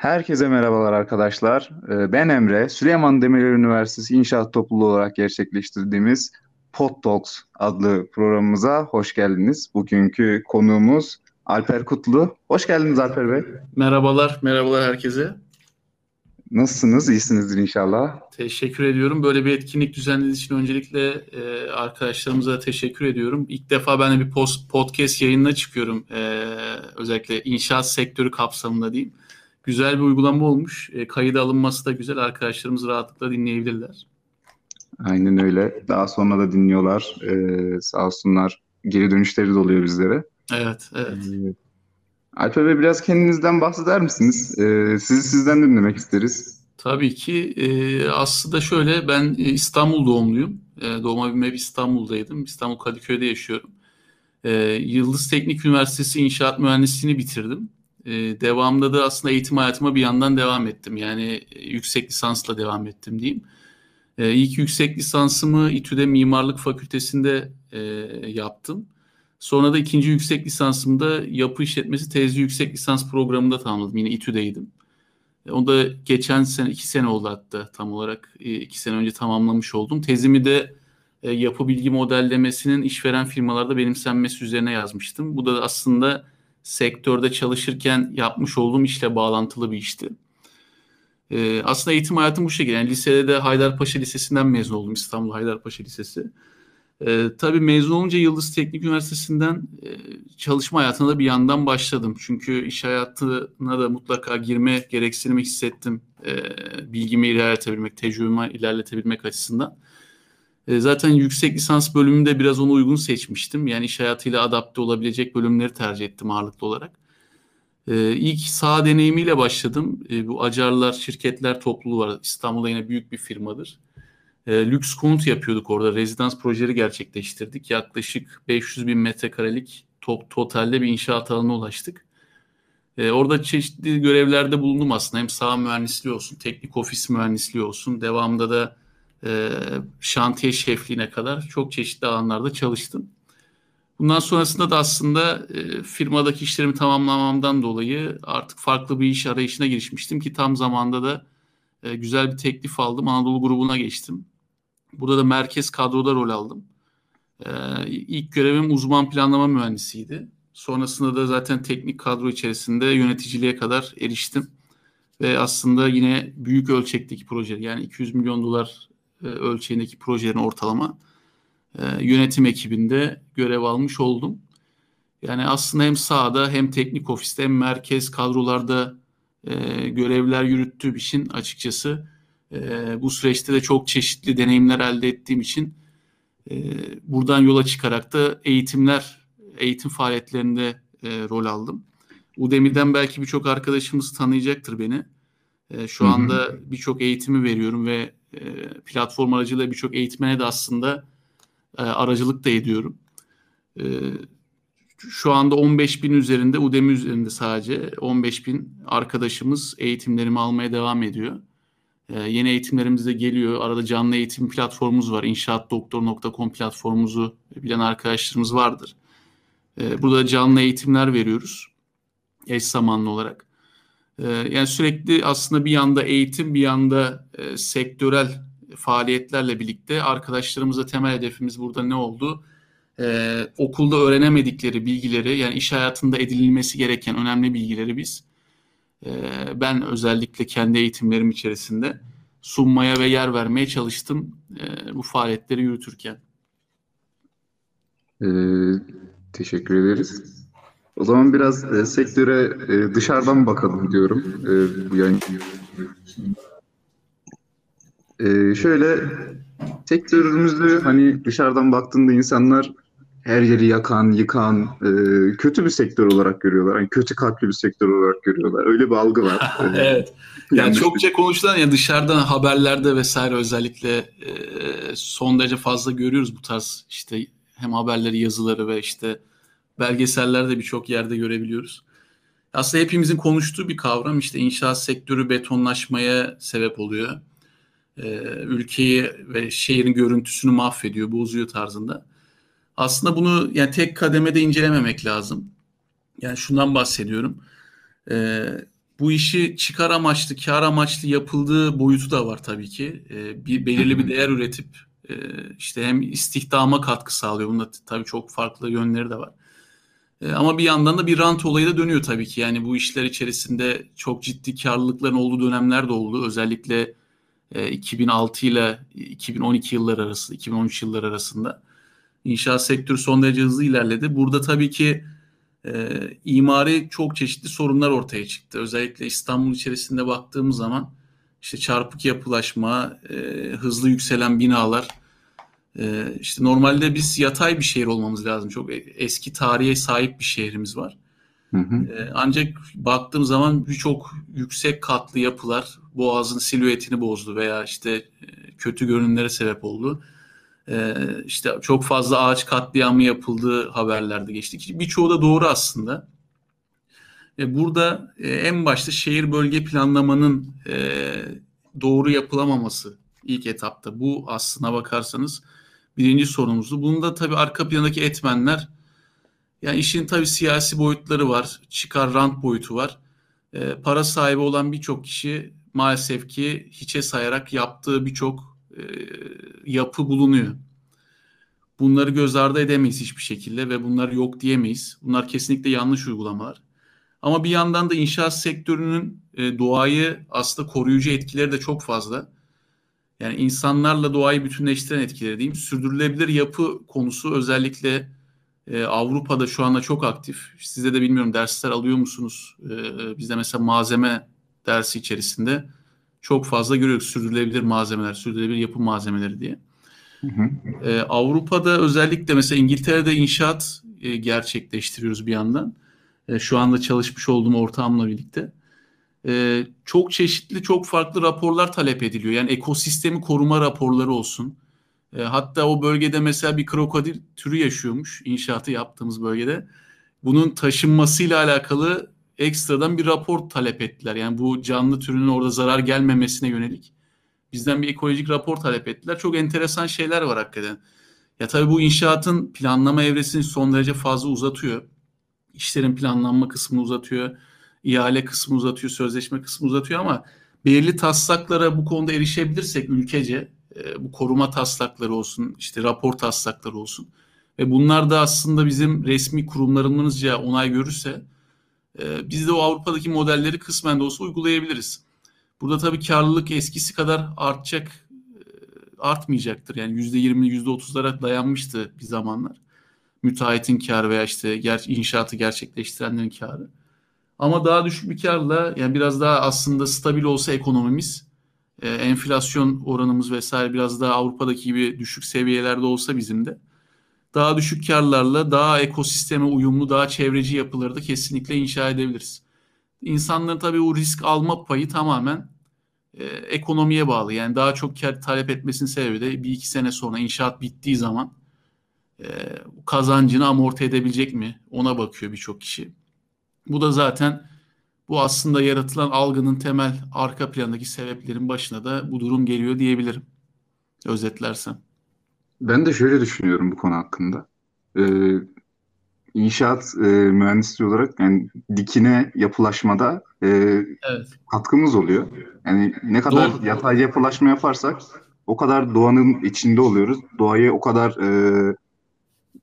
Herkese merhabalar arkadaşlar. Ee, Ben Emre. Süleyman Demirel Üniversitesi İnşaat Topluluğu olarak gerçekleştirdiğimiz Pod Talks adlı programımıza hoş geldiniz. Bugünkü konuğumuz Alper Kutlu. Hoş geldiniz Alper Bey. Merhabalar, merhabalar herkese. Nasılsınız? İyisinizdir inşallah. Teşekkür ediyorum. Böyle bir etkinlik düzenlediğiniz için öncelikle e, arkadaşlarımıza teşekkür ediyorum. İlk defa ben de bir post, podcast yayınına çıkıyorum. E, özellikle inşaat sektörü kapsamında diyeyim. Güzel bir uygulama olmuş. E, kayıda alınması da güzel. Arkadaşlarımız rahatlıkla dinleyebilirler. Aynen öyle. Daha sonra da dinliyorlar. Ee, sağ olsunlar. Geri dönüşleri de oluyor bizlere. Evet, evet. Ee, Alper Bey biraz kendinizden bahseder misiniz? Ee, sizi sizden dinlemek isteriz. Tabii ki. E, aslında şöyle, ben e, İstanbul doğumluyum. E, doğma büyüme İstanbul'daydım. İstanbul Kadıköy'de yaşıyorum. E, Yıldız Teknik Üniversitesi İnşaat Mühendisliğini bitirdim. E, devamında da aslında eğitim hayatıma bir yandan devam ettim. Yani e, yüksek lisansla devam ettim diyeyim. E, ilk yüksek lisansımı İTÜ'de Mimarlık Fakültesi'nde e, yaptım. Sonra da ikinci yüksek lisansımı da yapı işletmesi tezli yüksek lisans programında tamamladım. Yine İTÜ'deydim. E, Onu da geçen sene, iki sene oldu hatta tam olarak e, iki sene önce tamamlamış oldum. Tezimi de e, yapı bilgi modellemesinin işveren firmalarda benimsenmesi üzerine yazmıştım. Bu da aslında sektörde çalışırken yapmış olduğum işle bağlantılı bir işti. E, aslında eğitim hayatım bu şekilde. Yani lisede de Haydarpaşa Lisesi'nden mezun oldum. İstanbul Haydarpaşa Lisesi. E, tabii mezun olunca Yıldız Teknik Üniversitesi'nden e, çalışma hayatına da bir yandan başladım. Çünkü iş hayatına da mutlaka girme gereksinimi hissettim. E, bilgimi ilerletebilmek, tecrübemi ilerletebilmek açısından. E, zaten yüksek lisans bölümünde biraz ona uygun seçmiştim. Yani iş hayatıyla adapte olabilecek bölümleri tercih ettim ağırlıklı olarak. E, ilk saha deneyimiyle başladım. E, bu Acarlar Şirketler Topluluğu var. İstanbul'da yine büyük bir firmadır. E, lüks konut yapıyorduk orada. Rezidans projeleri gerçekleştirdik. Yaklaşık 500 bin metrekarelik top, totalde bir inşaat alanına ulaştık. E, orada çeşitli görevlerde bulundum aslında. Hem saha mühendisliği olsun, teknik ofis mühendisliği olsun. Devamında da e, şantiye şefliğine kadar çok çeşitli alanlarda çalıştım. Bundan sonrasında da aslında e, firmadaki işlerimi tamamlamamdan dolayı artık farklı bir iş arayışına girişmiştim ki tam zamanda da e, güzel bir teklif aldım. Anadolu grubuna geçtim. Burada da merkez kadroda rol aldım. E, ilk görevim uzman planlama mühendisiydi. Sonrasında da zaten teknik kadro içerisinde yöneticiliğe kadar eriştim. Ve aslında yine büyük ölçekteki proje yani 200 milyon dolar e, ölçeğindeki projelerin ortalama e, yönetim ekibinde görev almış oldum. Yani aslında hem sahada hem teknik ofiste hem merkez kadrolarda e, görevler yürüttüğüm için açıkçası e, bu süreçte de çok çeşitli deneyimler elde ettiğim için e, buradan yola çıkarak da eğitimler, eğitim faaliyetlerinde e, rol aldım. Udemy'den belki birçok arkadaşımız tanıyacaktır beni. E, şu anda birçok eğitimi veriyorum ve platform aracılığıyla birçok eğitmene de aslında e, aracılık da ediyorum. E, şu anda 15 bin üzerinde Udemy üzerinde sadece 15 bin arkadaşımız eğitimlerimi almaya devam ediyor. E, yeni eğitimlerimiz de geliyor. Arada canlı eğitim platformumuz var. İnşaatdoktor.com platformumuzu bilen arkadaşlarımız vardır. Burada canlı eğitimler veriyoruz. Eş zamanlı olarak. E, yani sürekli aslında bir yanda eğitim bir yanda e, sektörel faaliyetlerle birlikte arkadaşlarımıza temel hedefimiz burada ne oldu? Ee, okulda öğrenemedikleri bilgileri yani iş hayatında edinilmesi gereken önemli bilgileri biz e, ben özellikle kendi eğitimlerim içerisinde sunmaya ve yer vermeye çalıştım e, bu faaliyetleri yürütürken. Ee, teşekkür ederiz. O zaman biraz e, sektöre e, dışarıdan bakalım diyorum. E, bu yayın. Ee, şöyle sektörümüzde hani dışarıdan baktığında insanlar her yeri yakan, yıkan, e, kötü bir sektör olarak görüyorlar. Hani kötü kalpli bir sektör olarak görüyorlar. Öyle bir algı var. Ee, evet. Yani çokça konuşulan ya dışarıdan haberlerde vesaire özellikle e, son derece fazla görüyoruz bu tarz işte hem haberleri, yazıları ve işte belgesellerde birçok yerde görebiliyoruz. Aslında hepimizin konuştuğu bir kavram işte inşaat sektörü betonlaşmaya sebep oluyor e, ülkeyi ve şehrin görüntüsünü mahvediyor, bozuyor tarzında. Aslında bunu yani tek kademede incelememek lazım. Yani şundan bahsediyorum. E, bu işi çıkar amaçlı, kar amaçlı yapıldığı boyutu da var tabii ki. E, bir belirli bir değer üretip e, işte hem istihdama katkı sağlıyor. Bunda tabii çok farklı yönleri de var. E, ama bir yandan da bir rant olayı da dönüyor tabii ki. Yani bu işler içerisinde çok ciddi karlılıkların olduğu dönemler de oldu. Özellikle e, 2006 ile 2012 yıllar arası, 2013 yıllar arasında inşaat sektörü son derece hızlı ilerledi. Burada tabii ki e, imari çok çeşitli sorunlar ortaya çıktı. Özellikle İstanbul içerisinde baktığımız zaman işte çarpık yapılaşma, e, hızlı yükselen binalar. E, işte normalde biz yatay bir şehir olmamız lazım. Çok eski tarihe sahip bir şehrimiz var. Hı hı. E, ancak baktığım zaman birçok yüksek katlı yapılar boğazın silüetini bozdu veya işte e, kötü görünümlere sebep oldu. Ee, işte çok fazla ağaç katliamı yapıldığı haberlerde geçtik. Birçoğu da doğru aslında. E, burada e, en başta şehir bölge planlamanın e, doğru yapılamaması ilk etapta. Bu aslına bakarsanız birinci sorumuzdu. Bunda tabii arka plandaki etmenler yani işin tabii siyasi boyutları var. Çıkar rant boyutu var. E, para sahibi olan birçok kişi maalesef ki hiçe sayarak yaptığı birçok e, yapı bulunuyor. Bunları göz ardı edemeyiz hiçbir şekilde ve bunlar yok diyemeyiz. Bunlar kesinlikle yanlış uygulamalar. Ama bir yandan da inşaat sektörünün e, doğayı aslında koruyucu etkileri de çok fazla. Yani insanlarla doğayı bütünleştiren etkileri diyeyim. Sürdürülebilir yapı konusu özellikle e, Avrupa'da şu anda çok aktif. Size de bilmiyorum dersler alıyor musunuz? E, bizde mesela malzeme dersi içerisinde çok fazla görüyoruz sürdürülebilir malzemeler, sürdürülebilir yapı malzemeleri diye. Hı hı. Ee, Avrupa'da özellikle mesela İngiltere'de inşaat e, gerçekleştiriyoruz bir yandan. E, şu anda çalışmış olduğum ortağımla birlikte. E, çok çeşitli, çok farklı raporlar talep ediliyor. Yani ekosistemi koruma raporları olsun. E, hatta o bölgede mesela bir krokodil türü yaşıyormuş inşaatı yaptığımız bölgede. Bunun taşınmasıyla alakalı ekstradan bir rapor talep ettiler. Yani bu canlı türünün orada zarar gelmemesine yönelik bizden bir ekolojik rapor talep ettiler. Çok enteresan şeyler var hakikaten. Ya tabii bu inşaatın planlama evresini son derece fazla uzatıyor. İşlerin planlanma kısmını uzatıyor. İhale kısmı uzatıyor, sözleşme kısmı uzatıyor ama belirli taslaklara bu konuda erişebilirsek ülkece e, bu koruma taslakları olsun, işte rapor taslakları olsun ve bunlar da aslında bizim resmi kurumlarımızca onay görürse e, biz de o Avrupa'daki modelleri kısmen de olsa uygulayabiliriz. Burada tabii karlılık eskisi kadar artacak, e, artmayacaktır. Yani yüzde yirmi, yüzde otuzlara dayanmıştı bir zamanlar. Müteahhitin karı veya işte inşaatı gerçekleştirenlerin karı. Ama daha düşük bir karla yani biraz daha aslında stabil olsa ekonomimiz, e, enflasyon oranımız vesaire biraz daha Avrupa'daki gibi düşük seviyelerde olsa bizim de daha düşük karlarla daha ekosisteme uyumlu, daha çevreci yapıları da kesinlikle inşa edebiliriz. İnsanların tabii o risk alma payı tamamen e, ekonomiye bağlı. Yani daha çok kar talep etmesinin sebebi de bir iki sene sonra inşaat bittiği zaman e, kazancını amorti edebilecek mi? Ona bakıyor birçok kişi. Bu da zaten bu aslında yaratılan algının temel arka plandaki sebeplerin başına da bu durum geliyor diyebilirim. Özetlersem. Ben de şöyle düşünüyorum bu konu hakkında. Ee, inşaat e, mühendisliği olarak yani dikine yapılaşmada e, evet. katkımız oluyor. Yani ne kadar Doğru. yatay yapılaşma yaparsak o kadar doğanın içinde oluyoruz. Doğayı o kadar e,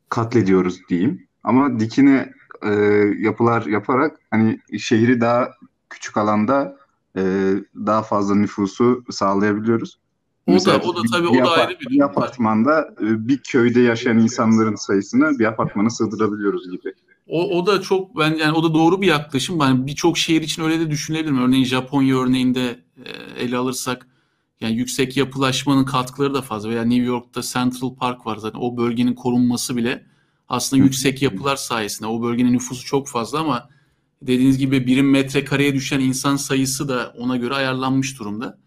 katlediyoruz diyeyim. Ama dikine e, yapılar yaparak hani şehri daha küçük alanda e, daha fazla nüfusu sağlayabiliyoruz. O Mesela da o da tabii o da ayrı bir durum. Bir apartmanda e, bir köyde yaşayan insanların sayısını bir apartmana sığdırabiliyoruz gibi. O, o da çok ben yani o da doğru bir yaklaşım. Yani birçok şehir için öyle de düşünebilirim. Örneğin Japonya örneğinde e, ele alırsak yani yüksek yapılaşmanın katkıları da fazla veya New York'ta Central Park var zaten o bölgenin korunması bile aslında yüksek yapılar sayesinde o bölgenin nüfusu çok fazla ama dediğiniz gibi birim metrekareye düşen insan sayısı da ona göre ayarlanmış durumda.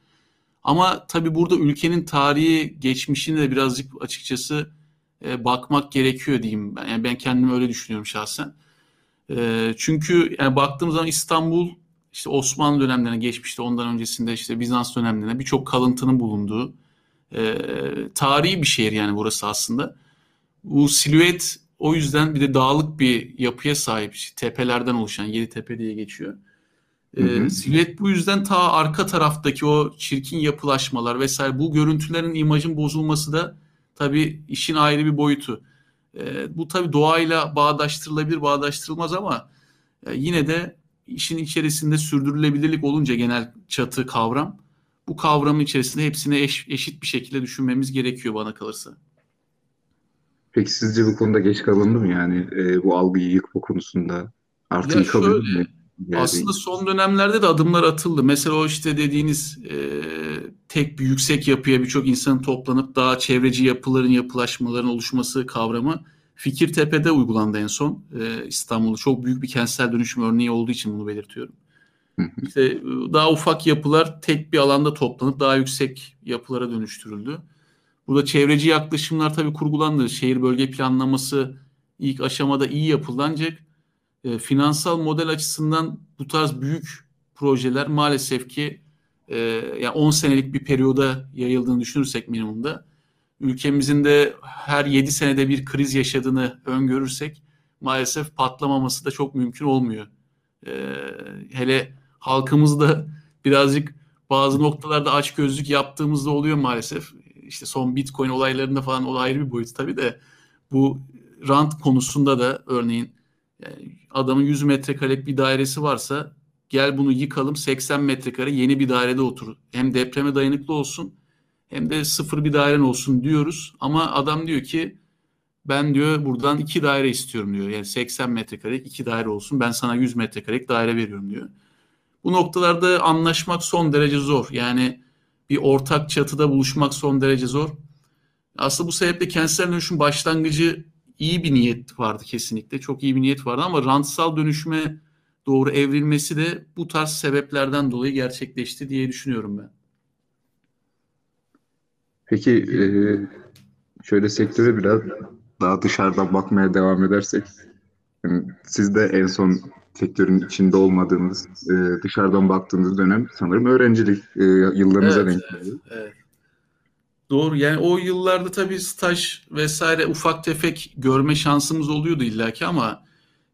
Ama tabii burada ülkenin tarihi, geçmişini de birazcık açıkçası e, bakmak gerekiyor diyeyim. Ben, yani ben kendimi öyle düşünüyorum şahsen. E, çünkü yani baktığım zaman İstanbul işte Osmanlı dönemlerine geçmişti. Ondan öncesinde işte Bizans dönemlerine birçok kalıntının bulunduğu e, tarihi bir şehir yani burası aslında. Bu silüet o yüzden bir de dağlık bir yapıya sahip. İşte tepelerden oluşan Yedi Tepe diye geçiyor. E, silüet bu yüzden ta arka taraftaki o çirkin yapılaşmalar vesaire bu görüntülerin imajın bozulması da tabii işin ayrı bir boyutu. E, bu tabii doğayla bağdaştırılabilir, bağdaştırılmaz ama e, yine de işin içerisinde sürdürülebilirlik olunca genel çatı kavram bu kavramın içerisinde hepsini eş, eşit bir şekilde düşünmemiz gerekiyor bana kalırsa. Peki sizce bu konuda geç kalındı mı yani e, bu algıyı yıkma konusunda? Artı ya yıkabilir mi? Yani aslında son dönemlerde de adımlar atıldı. Mesela o işte dediğiniz e, tek bir yüksek yapıya birçok insanın toplanıp daha çevreci yapıların yapılaşmaların oluşması kavramı Fikirtepe'de uygulandı en son. E, İstanbul'da çok büyük bir kentsel dönüşüm örneği olduğu için bunu belirtiyorum. İşte daha ufak yapılar tek bir alanda toplanıp daha yüksek yapılara dönüştürüldü. Burada çevreci yaklaşımlar tabii kurgulandı. Şehir bölge planlaması ilk aşamada iyi yapıldı ancak e, finansal model açısından bu tarz büyük projeler maalesef ki e, yani 10 senelik bir periyoda yayıldığını düşünürsek minimumda ülkemizin de her 7 senede bir kriz yaşadığını öngörürsek maalesef patlamaması da çok mümkün olmuyor. E, hele halkımız da birazcık bazı noktalarda aç gözlük yaptığımızda oluyor maalesef. İşte son Bitcoin olaylarında falan o ayrı bir boyut tabii de bu rant konusunda da örneğin yani adamın 100 metrekare bir dairesi varsa gel bunu yıkalım 80 metrekare yeni bir dairede otur. Hem depreme dayanıklı olsun hem de sıfır bir dairen olsun diyoruz. Ama adam diyor ki ben diyor buradan iki daire istiyorum diyor. Yani 80 metrekare iki daire olsun ben sana 100 metrekare daire veriyorum diyor. Bu noktalarda anlaşmak son derece zor. Yani bir ortak çatıda buluşmak son derece zor. Aslında bu sebeple kentsel dönüşüm başlangıcı iyi bir niyet vardı kesinlikle. Çok iyi bir niyet vardı ama rantsal dönüşüme doğru evrilmesi de bu tarz sebeplerden dolayı gerçekleşti diye düşünüyorum ben. Peki e, şöyle sektöre biraz daha dışarıdan bakmaya devam edersek siz de en son sektörün içinde olmadığınız, e, dışarıdan baktığınız dönem sanırım öğrencilik e, yıllarınıza evet, denk geliyor. Evet, evet. Doğru. Yani o yıllarda tabii staj vesaire ufak tefek görme şansımız oluyordu illaki ama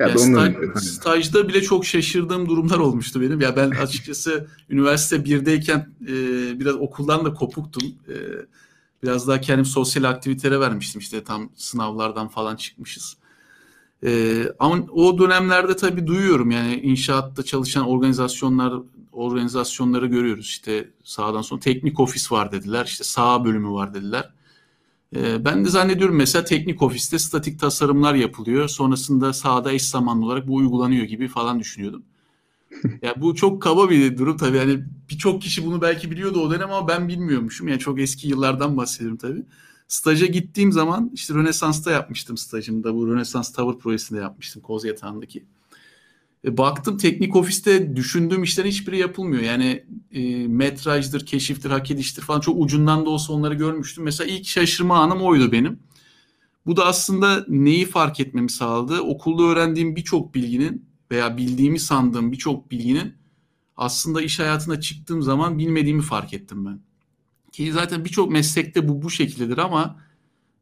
ya yani staj, stajda bile çok şaşırdığım durumlar olmuştu benim. Ya ben açıkçası üniversite birdeyken e, biraz okuldan da kopuktum. E, biraz daha kendim sosyal aktivitelere vermiştim işte tam sınavlardan falan çıkmışız. Ee, ama o dönemlerde tabii duyuyorum yani inşaatta çalışan organizasyonlar organizasyonları görüyoruz. İşte sağdan sonra teknik ofis var dediler. işte sağ bölümü var dediler. Ee, ben de zannediyorum mesela teknik ofiste statik tasarımlar yapılıyor. Sonrasında sahada eş zamanlı olarak bu uygulanıyor gibi falan düşünüyordum. ya bu çok kaba bir durum tabii. Yani birçok kişi bunu belki biliyordu o dönem ama ben bilmiyormuşum. Yani çok eski yıllardan bahsediyorum tabii. Staja gittiğim zaman işte Rönesans'ta yapmıştım stajımda. Bu Rönesans Tower projesinde yapmıştım Koz Yatağı'ndaki. E, baktım teknik ofiste düşündüğüm işlerin hiçbiri yapılmıyor. Yani e, metrajdır, keşiftir, hak ediştir falan çok ucundan da olsa onları görmüştüm. Mesela ilk şaşırma anım oydu benim. Bu da aslında neyi fark etmemi sağladı? Okulda öğrendiğim birçok bilginin veya bildiğimi sandığım birçok bilginin aslında iş hayatına çıktığım zaman bilmediğimi fark ettim ben. Ki zaten birçok meslekte bu bu şekildedir ama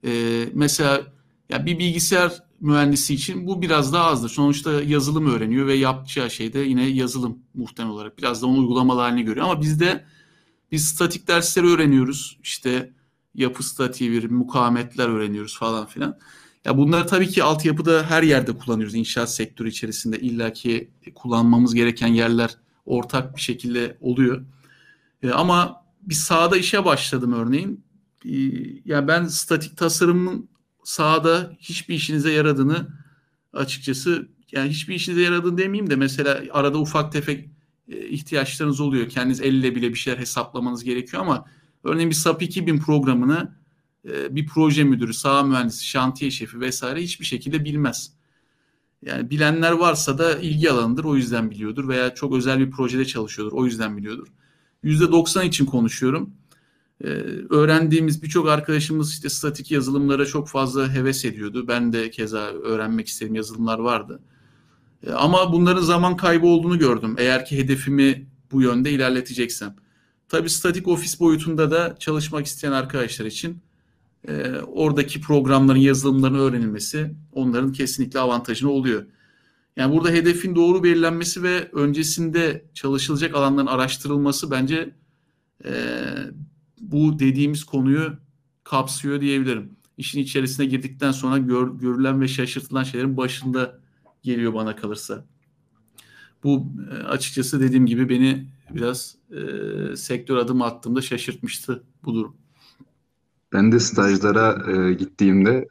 e, mesela ya bir bilgisayar mühendisi için bu biraz daha azdır. Sonuçta yazılım öğreniyor ve yapacağı şey de yine yazılım muhtemel olarak. Biraz da onu uygulamalı haline görüyor. Ama bizde biz statik dersleri öğreniyoruz. İşte yapı statiği bir mukavemetler öğreniyoruz falan filan. Ya bunları tabii ki altyapıda her yerde kullanıyoruz. İnşaat sektörü içerisinde illaki kullanmamız gereken yerler ortak bir şekilde oluyor. E, ama bir sahada işe başladım örneğin. Ee, yani ben statik tasarımın sahada hiçbir işinize yaradığını açıkçası yani hiçbir işinize yaradığını demeyeyim de mesela arada ufak tefek e, ihtiyaçlarınız oluyor. Kendiniz elle bile bir şeyler hesaplamanız gerekiyor ama örneğin bir SAP 2000 programını e, bir proje müdürü, saha mühendisi, şantiye şefi vesaire hiçbir şekilde bilmez. Yani bilenler varsa da ilgi alanıdır o yüzden biliyordur veya çok özel bir projede çalışıyordur o yüzden biliyordur. %90 için konuşuyorum. Ee, öğrendiğimiz birçok arkadaşımız işte statik yazılımlara çok fazla heves ediyordu. Ben de keza öğrenmek istediğim yazılımlar vardı. Ee, ama bunların zaman kaybı olduğunu gördüm. Eğer ki hedefimi bu yönde ilerleteceksem. Tabii statik ofis boyutunda da çalışmak isteyen arkadaşlar için e, oradaki programların yazılımların öğrenilmesi onların kesinlikle avantajını oluyor. Yani burada hedefin doğru belirlenmesi ve öncesinde çalışılacak alanların araştırılması bence e, bu dediğimiz konuyu kapsıyor diyebilirim. İşin içerisine girdikten sonra gör, görülen ve şaşırtılan şeylerin başında geliyor bana kalırsa. Bu e, açıkçası dediğim gibi beni biraz e, sektör adım attığımda şaşırtmıştı bu durum. Ben de stajlara e, gittiğimde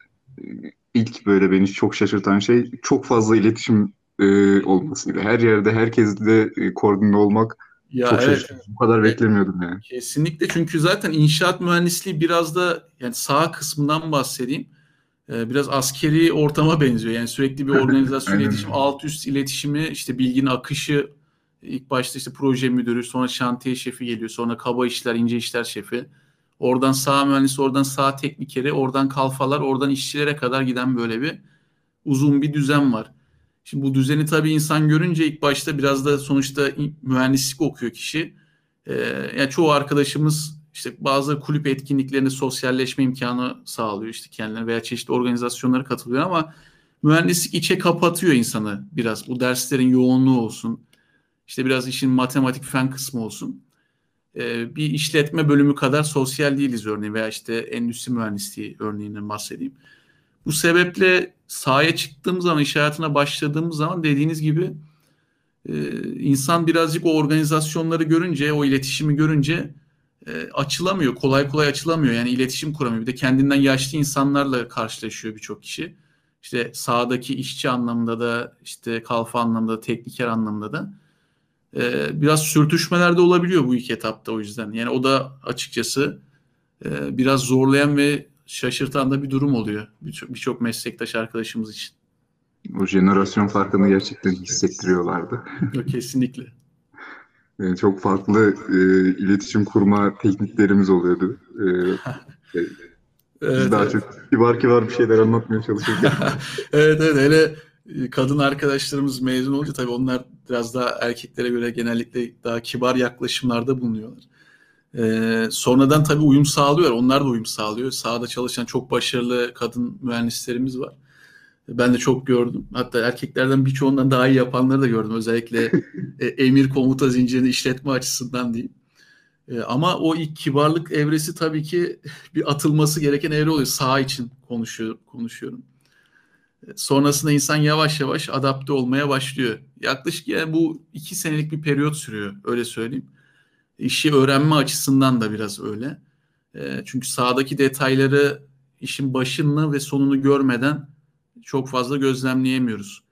ilk böyle beni çok şaşırtan şey çok fazla iletişim e, olmasıydı. Her yerde herkesle e, koordine olmak ya çok evet. şaşırtıcı. Bu kadar beklemiyordum yani. Kesinlikle çünkü zaten inşaat mühendisliği biraz da yani sağ kısmından bahsedeyim. Ee, biraz askeri ortama benziyor. Yani sürekli bir organizasyon iletişim, alt üst iletişimi, işte bilginin akışı ilk başta işte proje müdürü, sonra şantiye şefi geliyor, sonra kaba işler, ince işler şefi. Oradan sağ mühendisi, oradan sağ teknikeri, oradan kalfalar, oradan işçilere kadar giden böyle bir uzun bir düzen var. Şimdi bu düzeni tabii insan görünce ilk başta biraz da sonuçta mühendislik okuyor kişi. Ee, yani çoğu arkadaşımız işte bazı kulüp etkinliklerinde sosyalleşme imkanı sağlıyor işte kendilerine veya çeşitli organizasyonlara katılıyor ama mühendislik içe kapatıyor insanı biraz. Bu derslerin yoğunluğu olsun. işte biraz işin matematik fen kısmı olsun. Ee, bir işletme bölümü kadar sosyal değiliz örneğin veya işte endüstri mühendisliği örneğinden bahsedeyim. Bu sebeple sahaya çıktığımız zaman, iş hayatına başladığımız zaman dediğiniz gibi e, insan birazcık o organizasyonları görünce, o iletişimi görünce e, açılamıyor. Kolay kolay açılamıyor. Yani iletişim kuramıyor. Bir de kendinden yaşlı insanlarla karşılaşıyor birçok kişi. İşte sahadaki işçi anlamında da, işte kalfa anlamında da, tekniker anlamında da e, biraz sürtüşmeler de olabiliyor bu ilk etapta o yüzden. Yani o da açıkçası e, biraz zorlayan ve şaşırtan da bir durum oluyor birçok birçok meslektaş arkadaşımız için. O jenerasyon farkını gerçekten hissettiriyorlardı. Kesinlikle. Yani çok farklı e, iletişim kurma tekniklerimiz oluyordu. E, şey, evet, biz daha evet. çok kibar kibar bir şeyler anlatmaya çalışırken. evet evet hele kadın arkadaşlarımız mezun olunca tabii onlar biraz daha erkeklere göre genellikle daha kibar yaklaşımlarda bulunuyorlar. Ee, sonradan tabii uyum sağlıyor. Onlar da uyum sağlıyor. Sahada çalışan çok başarılı kadın mühendislerimiz var. Ben de çok gördüm. Hatta erkeklerden birçoğundan daha iyi yapanları da gördüm. Özellikle e, emir komuta zincirini işletme açısından diyeyim. E, ama o ilk kibarlık evresi tabii ki bir atılması gereken evre oluyor. Sağ için konuşuyor, konuşuyorum. Sonrasında insan yavaş yavaş adapte olmaya başlıyor. Yaklaşık yani bu iki senelik bir periyot sürüyor öyle söyleyeyim. İşi öğrenme açısından da biraz öyle. E, çünkü sağdaki detayları işin başını ve sonunu görmeden çok fazla gözlemleyemiyoruz.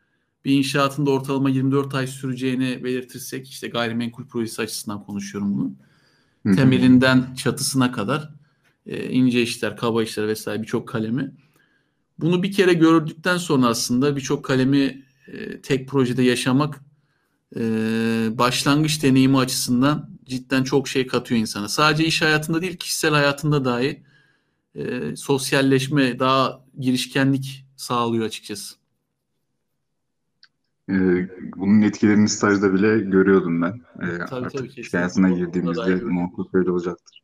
Bir inşaatın da ortalama 24 ay süreceğini belirtirsek işte gayrimenkul projesi açısından konuşuyorum bunu. Temelinden çatısına kadar e, ince işler, kaba işler vesaire birçok kalemi. Bunu bir kere gördükten sonra aslında birçok kalemi e, tek projede yaşamak e, başlangıç deneyimi açısından cidden çok şey katıyor insana. Sadece iş hayatında değil kişisel hayatında dahi e, sosyalleşme, daha girişkenlik sağlıyor açıkçası. Ee, bunun etkilerini stajda bile görüyordum ben. Ee, tabii, artık tabii, iş hayatına girdiğimizde muhakkak öyle olacaktır.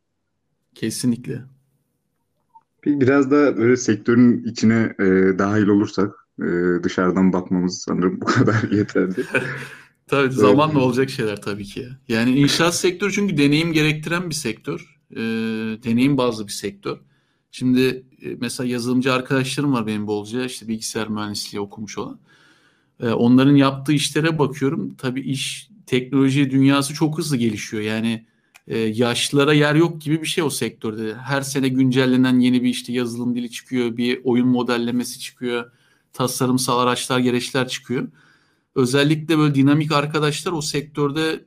Kesinlikle. Biraz da böyle sektörün içine e, dahil olursak e, dışarıdan bakmamız sanırım bu kadar yeterli. tabii zamanla olacak şeyler tabii ki. Yani inşaat sektörü çünkü deneyim gerektiren bir sektör. E, deneyim bazlı bir sektör. Şimdi e, mesela yazılımcı arkadaşlarım var benim bolca işte bilgisayar mühendisliği okumuş olan. E, onların yaptığı işlere bakıyorum. Tabii iş teknoloji dünyası çok hızlı gelişiyor. Yani e, yaşlılara yer yok gibi bir şey o sektörde. Her sene güncellenen yeni bir işte yazılım dili çıkıyor, bir oyun modellemesi çıkıyor, tasarımsal araçlar, gereçler çıkıyor. Özellikle böyle dinamik arkadaşlar o sektörde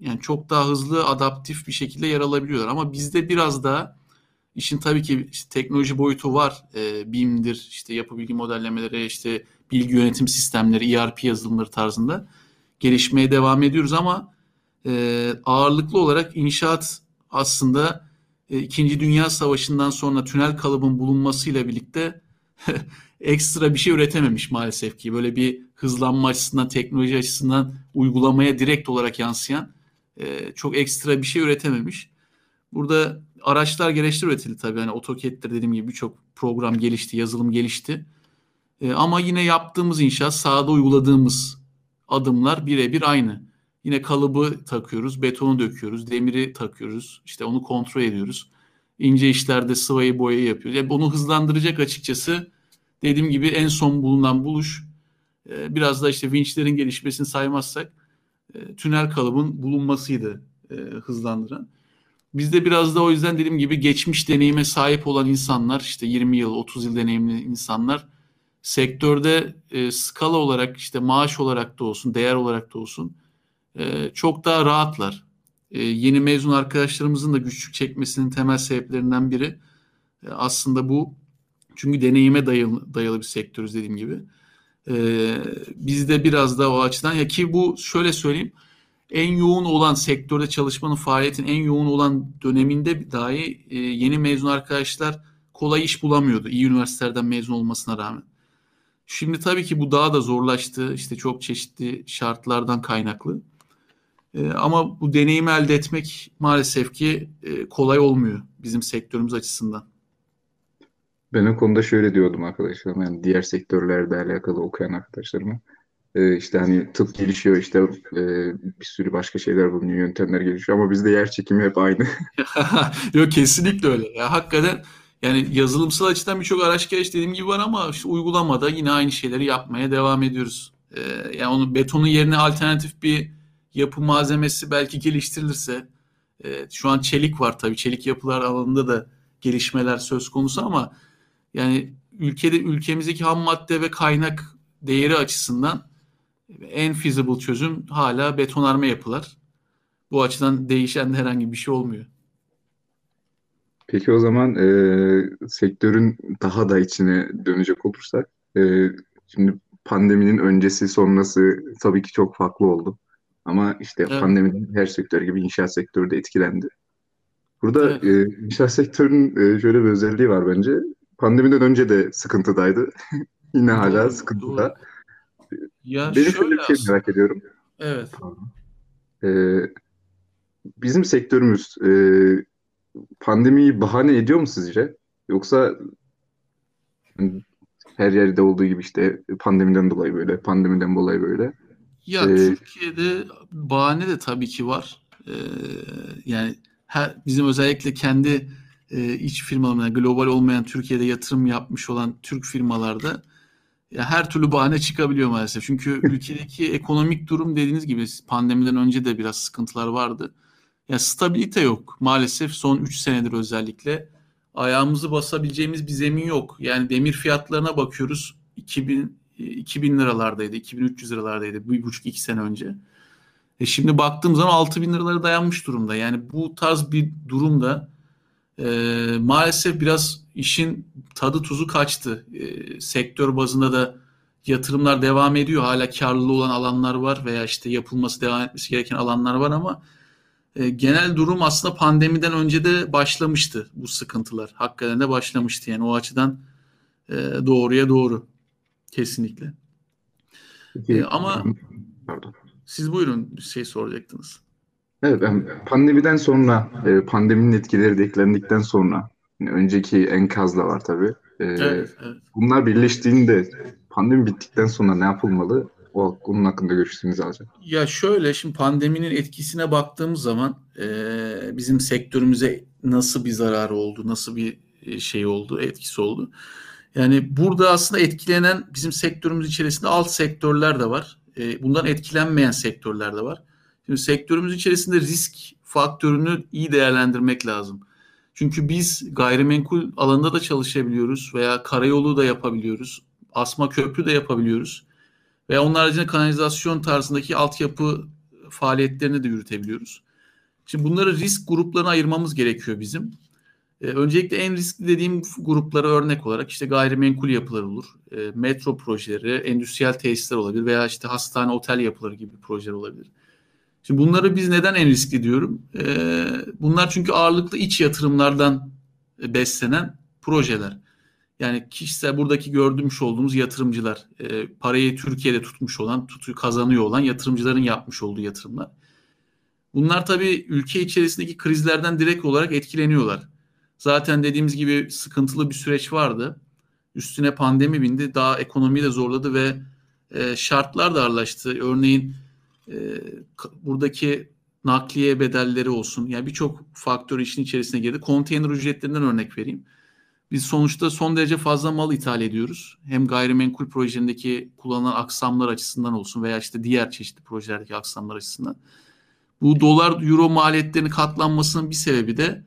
yani çok daha hızlı, adaptif bir şekilde yer alabiliyorlar. Ama bizde biraz daha İşin tabii ki işte teknoloji boyutu var. E, BIM'dir, işte yapı bilgi modellemeleri, işte bilgi yönetim sistemleri, ERP yazılımları tarzında gelişmeye devam ediyoruz ama e, ağırlıklı olarak inşaat aslında e, İkinci Dünya Savaşı'ndan sonra tünel kalıbın bulunmasıyla birlikte ekstra bir şey üretememiş maalesef ki. Böyle bir hızlanma açısından, teknoloji açısından uygulamaya direkt olarak yansıyan e, çok ekstra bir şey üretememiş. Burada araçlar gereçler üretildi tabii. Hani AutoCAD'dir dediğim gibi birçok program gelişti, yazılım gelişti. E, ama yine yaptığımız inşaat, sahada uyguladığımız adımlar birebir aynı. Yine kalıbı takıyoruz, betonu döküyoruz, demiri takıyoruz. İşte onu kontrol ediyoruz. İnce işlerde sıvayı boyayı yapıyoruz. Yani bunu hızlandıracak açıkçası dediğim gibi en son bulunan buluş e, biraz da işte vinçlerin gelişmesini saymazsak e, tünel kalıbın bulunmasıydı e, hızlandıran. Bizde biraz da o yüzden dediğim gibi geçmiş deneyime sahip olan insanlar işte 20 yıl 30 yıl deneyimli insanlar sektörde e, skala olarak işte maaş olarak da olsun değer olarak da olsun e, çok daha rahatlar. E, yeni mezun arkadaşlarımızın da güçlük çekmesinin temel sebeplerinden biri e, aslında bu. Çünkü deneyime dayalı, dayalı bir sektörüz dediğim gibi. E, bizde biraz da o açıdan ya ki bu şöyle söyleyeyim en yoğun olan sektörde çalışmanın faaliyetin en yoğun olan döneminde dahi e, yeni mezun arkadaşlar kolay iş bulamıyordu iyi üniversitelerden mezun olmasına rağmen. Şimdi tabii ki bu daha da zorlaştı işte çok çeşitli şartlardan kaynaklı. E, ama bu deneyimi elde etmek maalesef ki e, kolay olmuyor bizim sektörümüz açısından. Ben o konuda şöyle diyordum arkadaşlarım yani diğer sektörlerde alakalı okuyan arkadaşlarıma. Ee, işte hani tıp gelişiyor işte e, bir sürü başka şeyler bulunuyor, yöntemler gelişiyor ama bizde yer çekimi hep aynı. Yok kesinlikle öyle. Ya hakikaten yani yazılımsal açıdan birçok araç gelişti dediğim gibi var ama işte uygulamada yine aynı şeyleri yapmaya devam ediyoruz. Ee, yani onu betonun yerine alternatif bir yapı malzemesi belki geliştirilirse e, şu an çelik var tabii çelik yapılar alanında da gelişmeler söz konusu ama yani ülkede ülkemizdeki ham madde ve kaynak değeri açısından en feasible çözüm hala betonarme yapılar. Bu açıdan değişen de herhangi bir şey olmuyor. Peki o zaman e, sektörün daha da içine dönecek olursak, e, şimdi pandeminin öncesi sonrası tabii ki çok farklı oldu. Ama işte evet. pandemiden her sektör gibi inşaat sektörü de etkilendi. Burada evet. e, inşaat sektörünün e, şöyle bir özelliği var bence. Pandemiden önce de sıkıntıdaydı. Yine doğru, hala sıkıntıda. Doğru. Ya Benim şöyle bir şey merak ediyorum. Evet. Ee, bizim sektörümüz e, pandemiyi bahane ediyor mu sizce? Yoksa her yerde olduğu gibi işte pandemiden dolayı böyle, pandemiden dolayı böyle. Ya ee, Türkiye'de bahane de tabii ki var. Ee, yani her, bizim özellikle kendi e, iç firmalarına, global olmayan Türkiye'de yatırım yapmış olan Türk firmalarda ya her türlü bahane çıkabiliyor maalesef. Çünkü ülkedeki ekonomik durum dediğiniz gibi pandemiden önce de biraz sıkıntılar vardı. Ya stabilite yok maalesef son 3 senedir özellikle. Ayağımızı basabileceğimiz bir zemin yok. Yani demir fiyatlarına bakıyoruz. 2000 2000 liralardaydı, 2300 liralardaydı bir buçuk iki sene önce. E şimdi baktığım zaman 6000 liralara dayanmış durumda. Yani bu tarz bir durumda e, maalesef biraz işin tadı tuzu kaçtı. E, sektör bazında da yatırımlar devam ediyor. Hala karlı olan alanlar var veya işte yapılması devam etmesi gereken alanlar var ama e, genel durum aslında pandemiden önce de başlamıştı bu sıkıntılar. Hakikaten de başlamıştı yani o açıdan e, doğruya doğru kesinlikle. Peki, e, ama pardon. siz buyurun bir şey soracaktınız. Evet, pandemiden sonra, e, pandeminin etkileri de eklendikten sonra, yani önceki enkaz da var tabii. E, evet, evet. Bunlar birleştiğinde pandemi bittikten sonra ne yapılmalı? O onun hakkında görüşlerinizi alacağım. Ya şöyle, şimdi pandeminin etkisine baktığımız zaman e, bizim sektörümüze nasıl bir zararı oldu, nasıl bir şey oldu, etkisi oldu. Yani burada aslında etkilenen bizim sektörümüz içerisinde alt sektörler de var. bundan etkilenmeyen sektörler de var. Şimdi sektörümüz içerisinde risk faktörünü iyi değerlendirmek lazım. Çünkü biz gayrimenkul alanında da çalışabiliyoruz veya karayolu da yapabiliyoruz. Asma köprü de yapabiliyoruz. Veya onun haricinde kanalizasyon tarzındaki altyapı faaliyetlerini de yürütebiliyoruz. Şimdi bunları risk gruplarına ayırmamız gerekiyor bizim. Ee, öncelikle en riskli dediğim gruplara örnek olarak işte gayrimenkul yapıları olur. E, metro projeleri, endüstriyel tesisler olabilir veya işte hastane, otel yapıları gibi projeler olabilir. Şimdi bunları biz neden en riskli diyorum? Ee, bunlar çünkü ağırlıklı iç yatırımlardan beslenen projeler. Yani kişisel buradaki gördüğümüz olduğumuz yatırımcılar, e, parayı Türkiye'de tutmuş olan, tutuyu kazanıyor olan yatırımcıların yapmış olduğu yatırımlar. Bunlar tabii ülke içerisindeki krizlerden direkt olarak etkileniyorlar. Zaten dediğimiz gibi sıkıntılı bir süreç vardı. Üstüne pandemi bindi, daha ekonomiyi de zorladı ve e, şartlar da ağırlaştı. Örneğin e, buradaki nakliye bedelleri olsun. Yani birçok faktör işin içerisine girdi. Konteyner ücretlerinden örnek vereyim. Biz sonuçta son derece fazla mal ithal ediyoruz. Hem gayrimenkul projelerindeki kullanılan aksamlar açısından olsun veya işte diğer çeşitli projelerdeki aksamlar açısından. Bu dolar euro maliyetlerinin katlanmasının bir sebebi de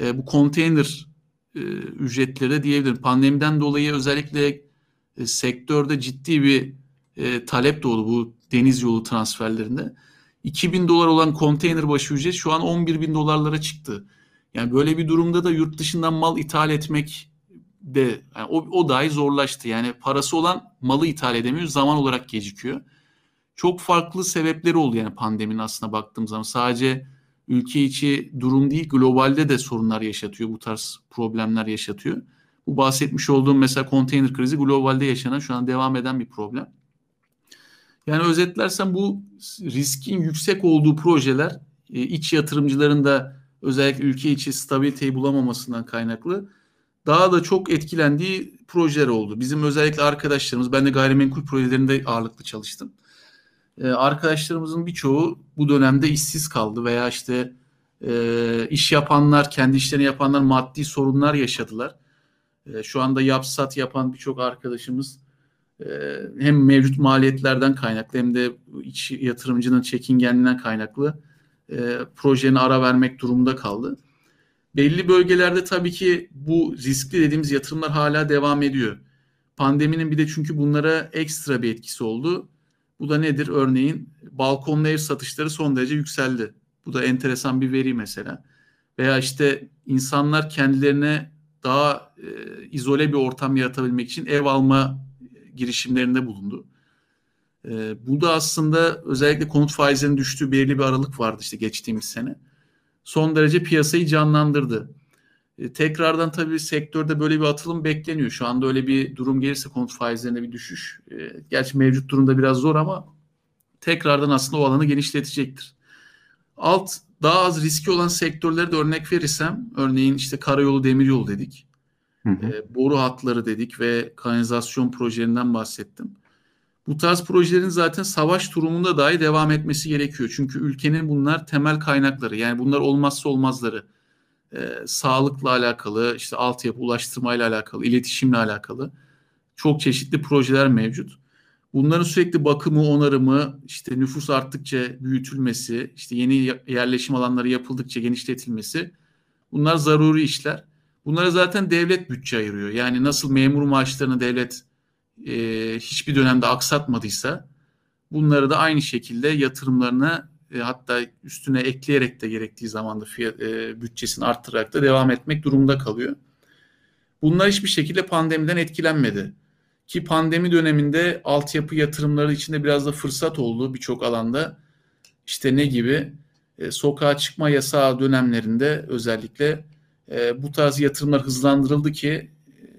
e, bu konteyner e, ücretleri diyebilirim. Pandemiden dolayı özellikle e, sektörde ciddi bir e, talep doğdu bu deniz yolu transferlerinde. 2000 dolar olan konteyner başı ücret şu an 11 bin dolarlara çıktı. Yani böyle bir durumda da yurt dışından mal ithal etmek de yani o, o dahi zorlaştı. Yani parası olan malı ithal edemiyor, zaman olarak gecikiyor. Çok farklı sebepleri oldu yani pandeminin aslına baktığım zaman. Sadece ülke içi durum değil, globalde de sorunlar yaşatıyor. Bu tarz problemler yaşatıyor. Bu bahsetmiş olduğum mesela konteyner krizi globalde yaşanan şu an devam eden bir problem. Yani özetlersem bu riskin yüksek olduğu projeler e, iç yatırımcıların da özellikle ülke içi stabiliteyi bulamamasından kaynaklı daha da çok etkilendiği projeler oldu. Bizim özellikle arkadaşlarımız, ben de gayrimenkul projelerinde ağırlıklı çalıştım. Ee, arkadaşlarımızın birçoğu bu dönemde işsiz kaldı veya işte e, iş yapanlar, kendi işlerini yapanlar maddi sorunlar yaşadılar. E, şu anda yapsat yapan birçok arkadaşımız e, hem mevcut maliyetlerden kaynaklı hem de iç yatırımcının çekingenliğinden kaynaklı e, projenin ara vermek durumunda kaldı. Belli bölgelerde tabii ki bu riskli dediğimiz yatırımlar hala devam ediyor. Pandeminin bir de çünkü bunlara ekstra bir etkisi oldu. Bu da nedir? Örneğin balkonlu ev satışları son derece yükseldi. Bu da enteresan bir veri mesela. Veya işte insanlar kendilerine daha e, izole bir ortam yaratabilmek için ev alma girişimlerinde bulundu. E, bu da aslında özellikle konut faizlerinin düştüğü belirli bir aralık vardı işte geçtiğimiz sene. Son derece piyasayı canlandırdı. E, tekrardan tabii sektörde böyle bir atılım bekleniyor. Şu anda öyle bir durum gelirse konut faizlerinde bir düşüş. E, gerçi mevcut durumda biraz zor ama tekrardan aslında o alanı genişletecektir. Alt daha az riski olan sektörleri de örnek verirsem örneğin işte karayolu demiryolu dedik. Hı hı. E, boru hatları dedik ve kanalizasyon projelerinden bahsettim. Bu tarz projelerin zaten savaş durumunda dahi devam etmesi gerekiyor. Çünkü ülkenin bunlar temel kaynakları. Yani bunlar olmazsa olmazları. E, sağlıkla alakalı, işte altyapı ulaştırmayla alakalı, iletişimle alakalı çok çeşitli projeler mevcut. Bunların sürekli bakımı, onarımı, işte nüfus arttıkça büyütülmesi, işte yeni yerleşim alanları yapıldıkça genişletilmesi bunlar zaruri işler. Bunlara zaten devlet bütçe ayırıyor. Yani nasıl memur maaşlarını devlet e, hiçbir dönemde aksatmadıysa bunları da aynı şekilde yatırımlarına e, hatta üstüne ekleyerek de gerektiği zaman da fiyat, e, bütçesini arttırarak da devam etmek durumunda kalıyor. Bunlar hiçbir şekilde pandemiden etkilenmedi. Ki pandemi döneminde altyapı yatırımları içinde biraz da fırsat oldu birçok alanda. İşte ne gibi? E, sokağa çıkma yasağı dönemlerinde özellikle e, bu tarz yatırımlar hızlandırıldı ki e,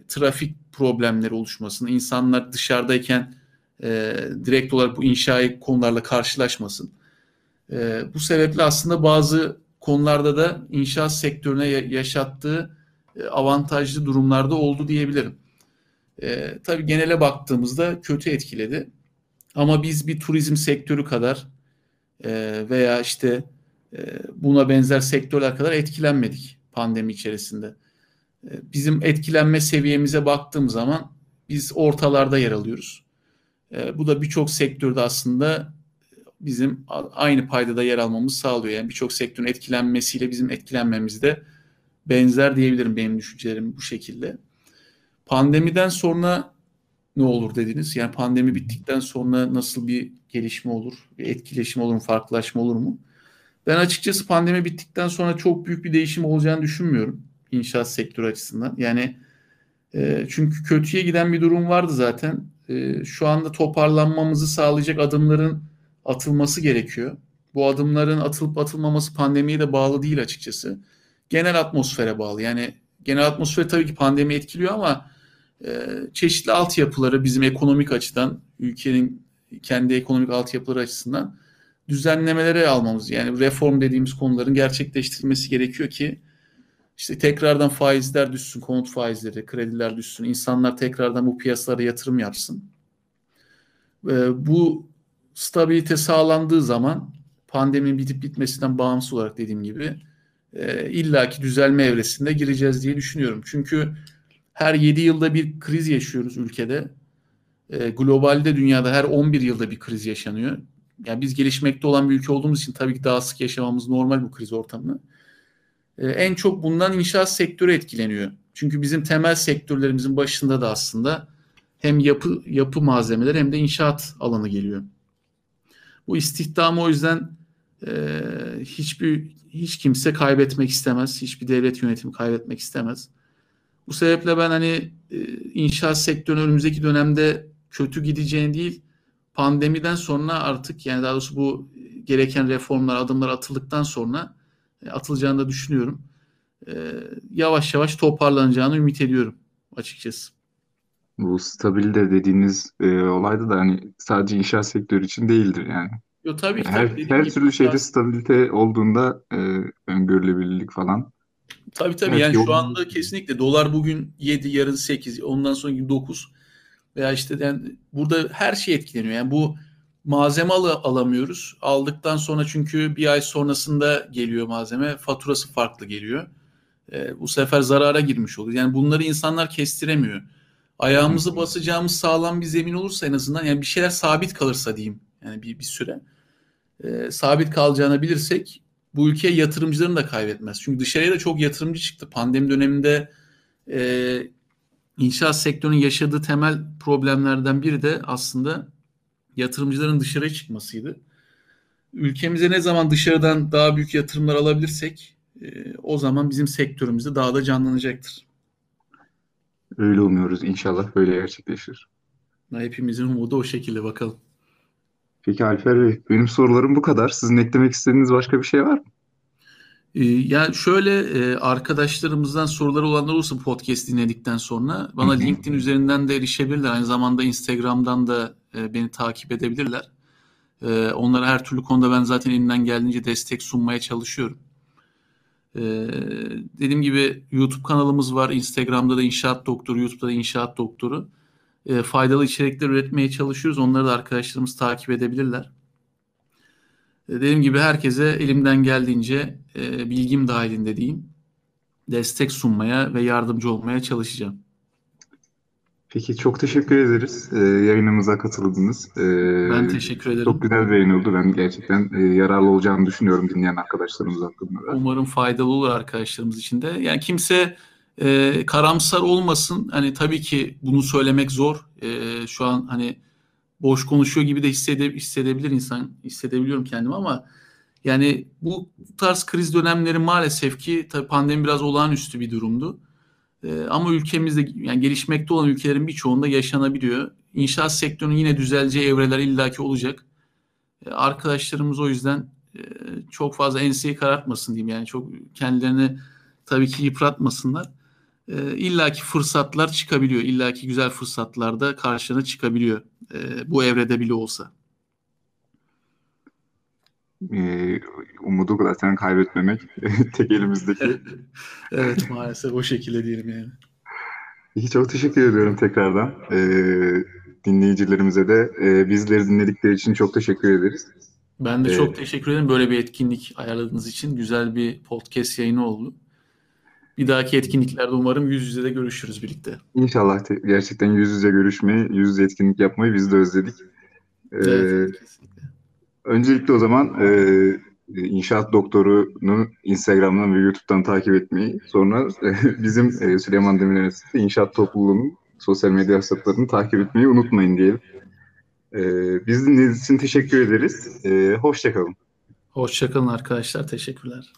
trafik problemleri oluşmasın, insanlar dışarıdayken e, direkt olarak bu inşai konularla karşılaşmasın. E, bu sebeple aslında bazı konularda da inşaat sektörüne yaşattığı e, avantajlı durumlarda oldu diyebilirim. E, tabii genele baktığımızda kötü etkiledi. Ama biz bir turizm sektörü kadar e, veya işte e, buna benzer sektörler kadar etkilenmedik pandemi içerisinde. E, bizim etkilenme seviyemize baktığım zaman biz ortalarda yer alıyoruz. E, bu da birçok sektörde aslında bizim aynı paydada yer almamız sağlıyor. Yani birçok sektörün etkilenmesiyle bizim etkilenmemiz de benzer diyebilirim benim düşüncelerim bu şekilde. Pandemiden sonra ne olur dediniz? Yani pandemi bittikten sonra nasıl bir gelişme olur? Bir etkileşim olur mu? Farklılaşma olur mu? Ben açıkçası pandemi bittikten sonra çok büyük bir değişim olacağını düşünmüyorum inşaat sektörü açısından. Yani e, çünkü kötüye giden bir durum vardı zaten. E, şu anda toparlanmamızı sağlayacak adımların atılması gerekiyor. Bu adımların atılıp atılmaması pandemiye de bağlı değil açıkçası. Genel atmosfere bağlı. Yani genel atmosfer tabii ki pandemi etkiliyor ama e, çeşitli altyapıları bizim ekonomik açıdan, ülkenin kendi ekonomik altyapıları açısından düzenlemelere almamız yani reform dediğimiz konuların gerçekleştirilmesi gerekiyor ki işte tekrardan faizler düşsün, konut faizleri, krediler düşsün, insanlar tekrardan bu piyasalara yatırım yapsın. E, bu stabilite sağlandığı zaman pandeminin bitip bitmesinden bağımsız olarak dediğim gibi e, illaki düzelme evresinde gireceğiz diye düşünüyorum. Çünkü her 7 yılda bir kriz yaşıyoruz ülkede. E, globalde dünyada her 11 yılda bir kriz yaşanıyor. Yani biz gelişmekte olan bir ülke olduğumuz için tabii ki daha sık yaşamamız normal bu kriz ortamını. E, en çok bundan inşaat sektörü etkileniyor. Çünkü bizim temel sektörlerimizin başında da aslında hem yapı yapı malzemeleri hem de inşaat alanı geliyor. Bu istihdamı o yüzden e, hiçbir hiç kimse kaybetmek istemez. Hiçbir devlet yönetimi kaybetmek istemez. Bu sebeple ben hani e, inşaat sektörünün önümüzdeki dönemde kötü gideceğini değil, pandemiden sonra artık yani daha doğrusu bu gereken reformlar, adımlar atıldıktan sonra e, atılacağını da düşünüyorum. E, yavaş yavaş toparlanacağını ümit ediyorum açıkçası. Bu stabilde dediğiniz e, olayda da hani sadece inşaat sektörü için değildir yani. Yo, tabii ki. Her, tabii, her gibi türlü şeyde stabilite olduğunda e, öngörülebilirlik falan. Tabii tabii Evet, yani yok. şu anda kesinlikle dolar bugün 7 yarın 8 ondan sonra gün 9 veya işte yani burada her şey etkileniyor. Yani bu malzeme al- alamıyoruz. Aldıktan sonra çünkü bir ay sonrasında geliyor malzeme faturası farklı geliyor. Ee, bu sefer zarara girmiş oluyor. Yani bunları insanlar kestiremiyor. Ayağımızı basacağımız sağlam bir zemin olursa en azından yani bir şeyler sabit kalırsa diyeyim yani bir, bir süre e, sabit kalacağını bilirsek bu ülkeye yatırımcılarını da kaybetmez. Çünkü dışarıya da çok yatırımcı çıktı. Pandemi döneminde e, inşaat sektörünün yaşadığı temel problemlerden biri de aslında yatırımcıların dışarıya çıkmasıydı. Ülkemize ne zaman dışarıdan daha büyük yatırımlar alabilirsek e, o zaman bizim sektörümüz de daha da canlanacaktır. Öyle umuyoruz. İnşallah böyle gerçekleşir. Hepimizin umudu o şekilde bakalım. Peki Alper Bey, benim sorularım bu kadar. Sizin eklemek istediğiniz başka bir şey var mı? Ee, Yani şöyle e, arkadaşlarımızdan soruları olanlar olursa podcast dinledikten sonra bana Hı hı. LinkedIn üzerinden de erişebilirler. Aynı zamanda Instagram'dan da e, beni takip edebilirler. E, Onlara her türlü konuda ben zaten elimden geldiğince destek sunmaya çalışıyorum. E, Dediğim gibi YouTube kanalımız var. Instagram'da da İnşaat Doktoru, YouTube'da da İnşaat Doktoru. E, Faydalı içerikler üretmeye çalışıyoruz. Onları da arkadaşlarımız takip edebilirler. E, Dediğim gibi herkese elimden geldiğince e, bilgim dahilinde diyeyim destek sunmaya ve yardımcı olmaya çalışacağım. Peki çok teşekkür ederiz. Ee, yayınımıza katıldınız. Ee, Ben teşekkür ederim. Çok güzel bir yayın oldu. Ben gerçekten e, yararlı olacağını düşünüyorum dinleyen arkadaşlarımız hakkında da. Umarım faydalı olur arkadaşlarımız için de. Yani kimse e, karamsar olmasın. Hani tabii ki bunu söylemek zor. E, şu an hani boş konuşuyor gibi de hissede, hissedebilir insan. Hissedebiliyorum kendimi ama yani bu tarz kriz dönemleri maalesef ki tabii pandemi biraz olağanüstü bir durumdu. E, ama ülkemizde yani gelişmekte olan ülkelerin birçoğunda yaşanabiliyor. İnşaat sektörünün yine düzeleceği evreler illaki olacak. E, arkadaşlarımız o yüzden e, çok fazla enseyi karartmasın diyeyim. Yani çok kendilerini tabii ki yıpratmasınlar. E, illaki fırsatlar çıkabiliyor. illaki güzel fırsatlar da karşına çıkabiliyor. Bu evrede bile olsa. Ee, umudu zaten kaybetmemek tek elimizdeki. evet maalesef o şekilde diyelim yani. Peki çok teşekkür ediyorum tekrardan. Ee, dinleyicilerimize de e, bizleri dinledikleri için çok teşekkür ederiz. Ben de Evet. çok teşekkür ederim böyle bir etkinlik ayarladığınız için. Güzel bir podcast yayını oldu. Bir dahaki etkinliklerde umarım yüz yüze de görüşürüz birlikte. İnşallah te- gerçekten yüz yüze görüşmeyi, yüz yüze etkinlik yapmayı biz de özledik. Ee, Evet, kesinlikle. Öncelikle o zaman e, İnşaat Doktoru'nu Instagram'dan ve YouTube'dan takip etmeyi, sonra e, bizim e, Süleyman Demirel Üniversitesi İnşaat Topluluğu'nun sosyal medya hesaplarını takip etmeyi unutmayın diyelim. E, biz dinlediğiniz için teşekkür ederiz. E, hoşça kalın. Hoşçakalın arkadaşlar. Teşekkürler.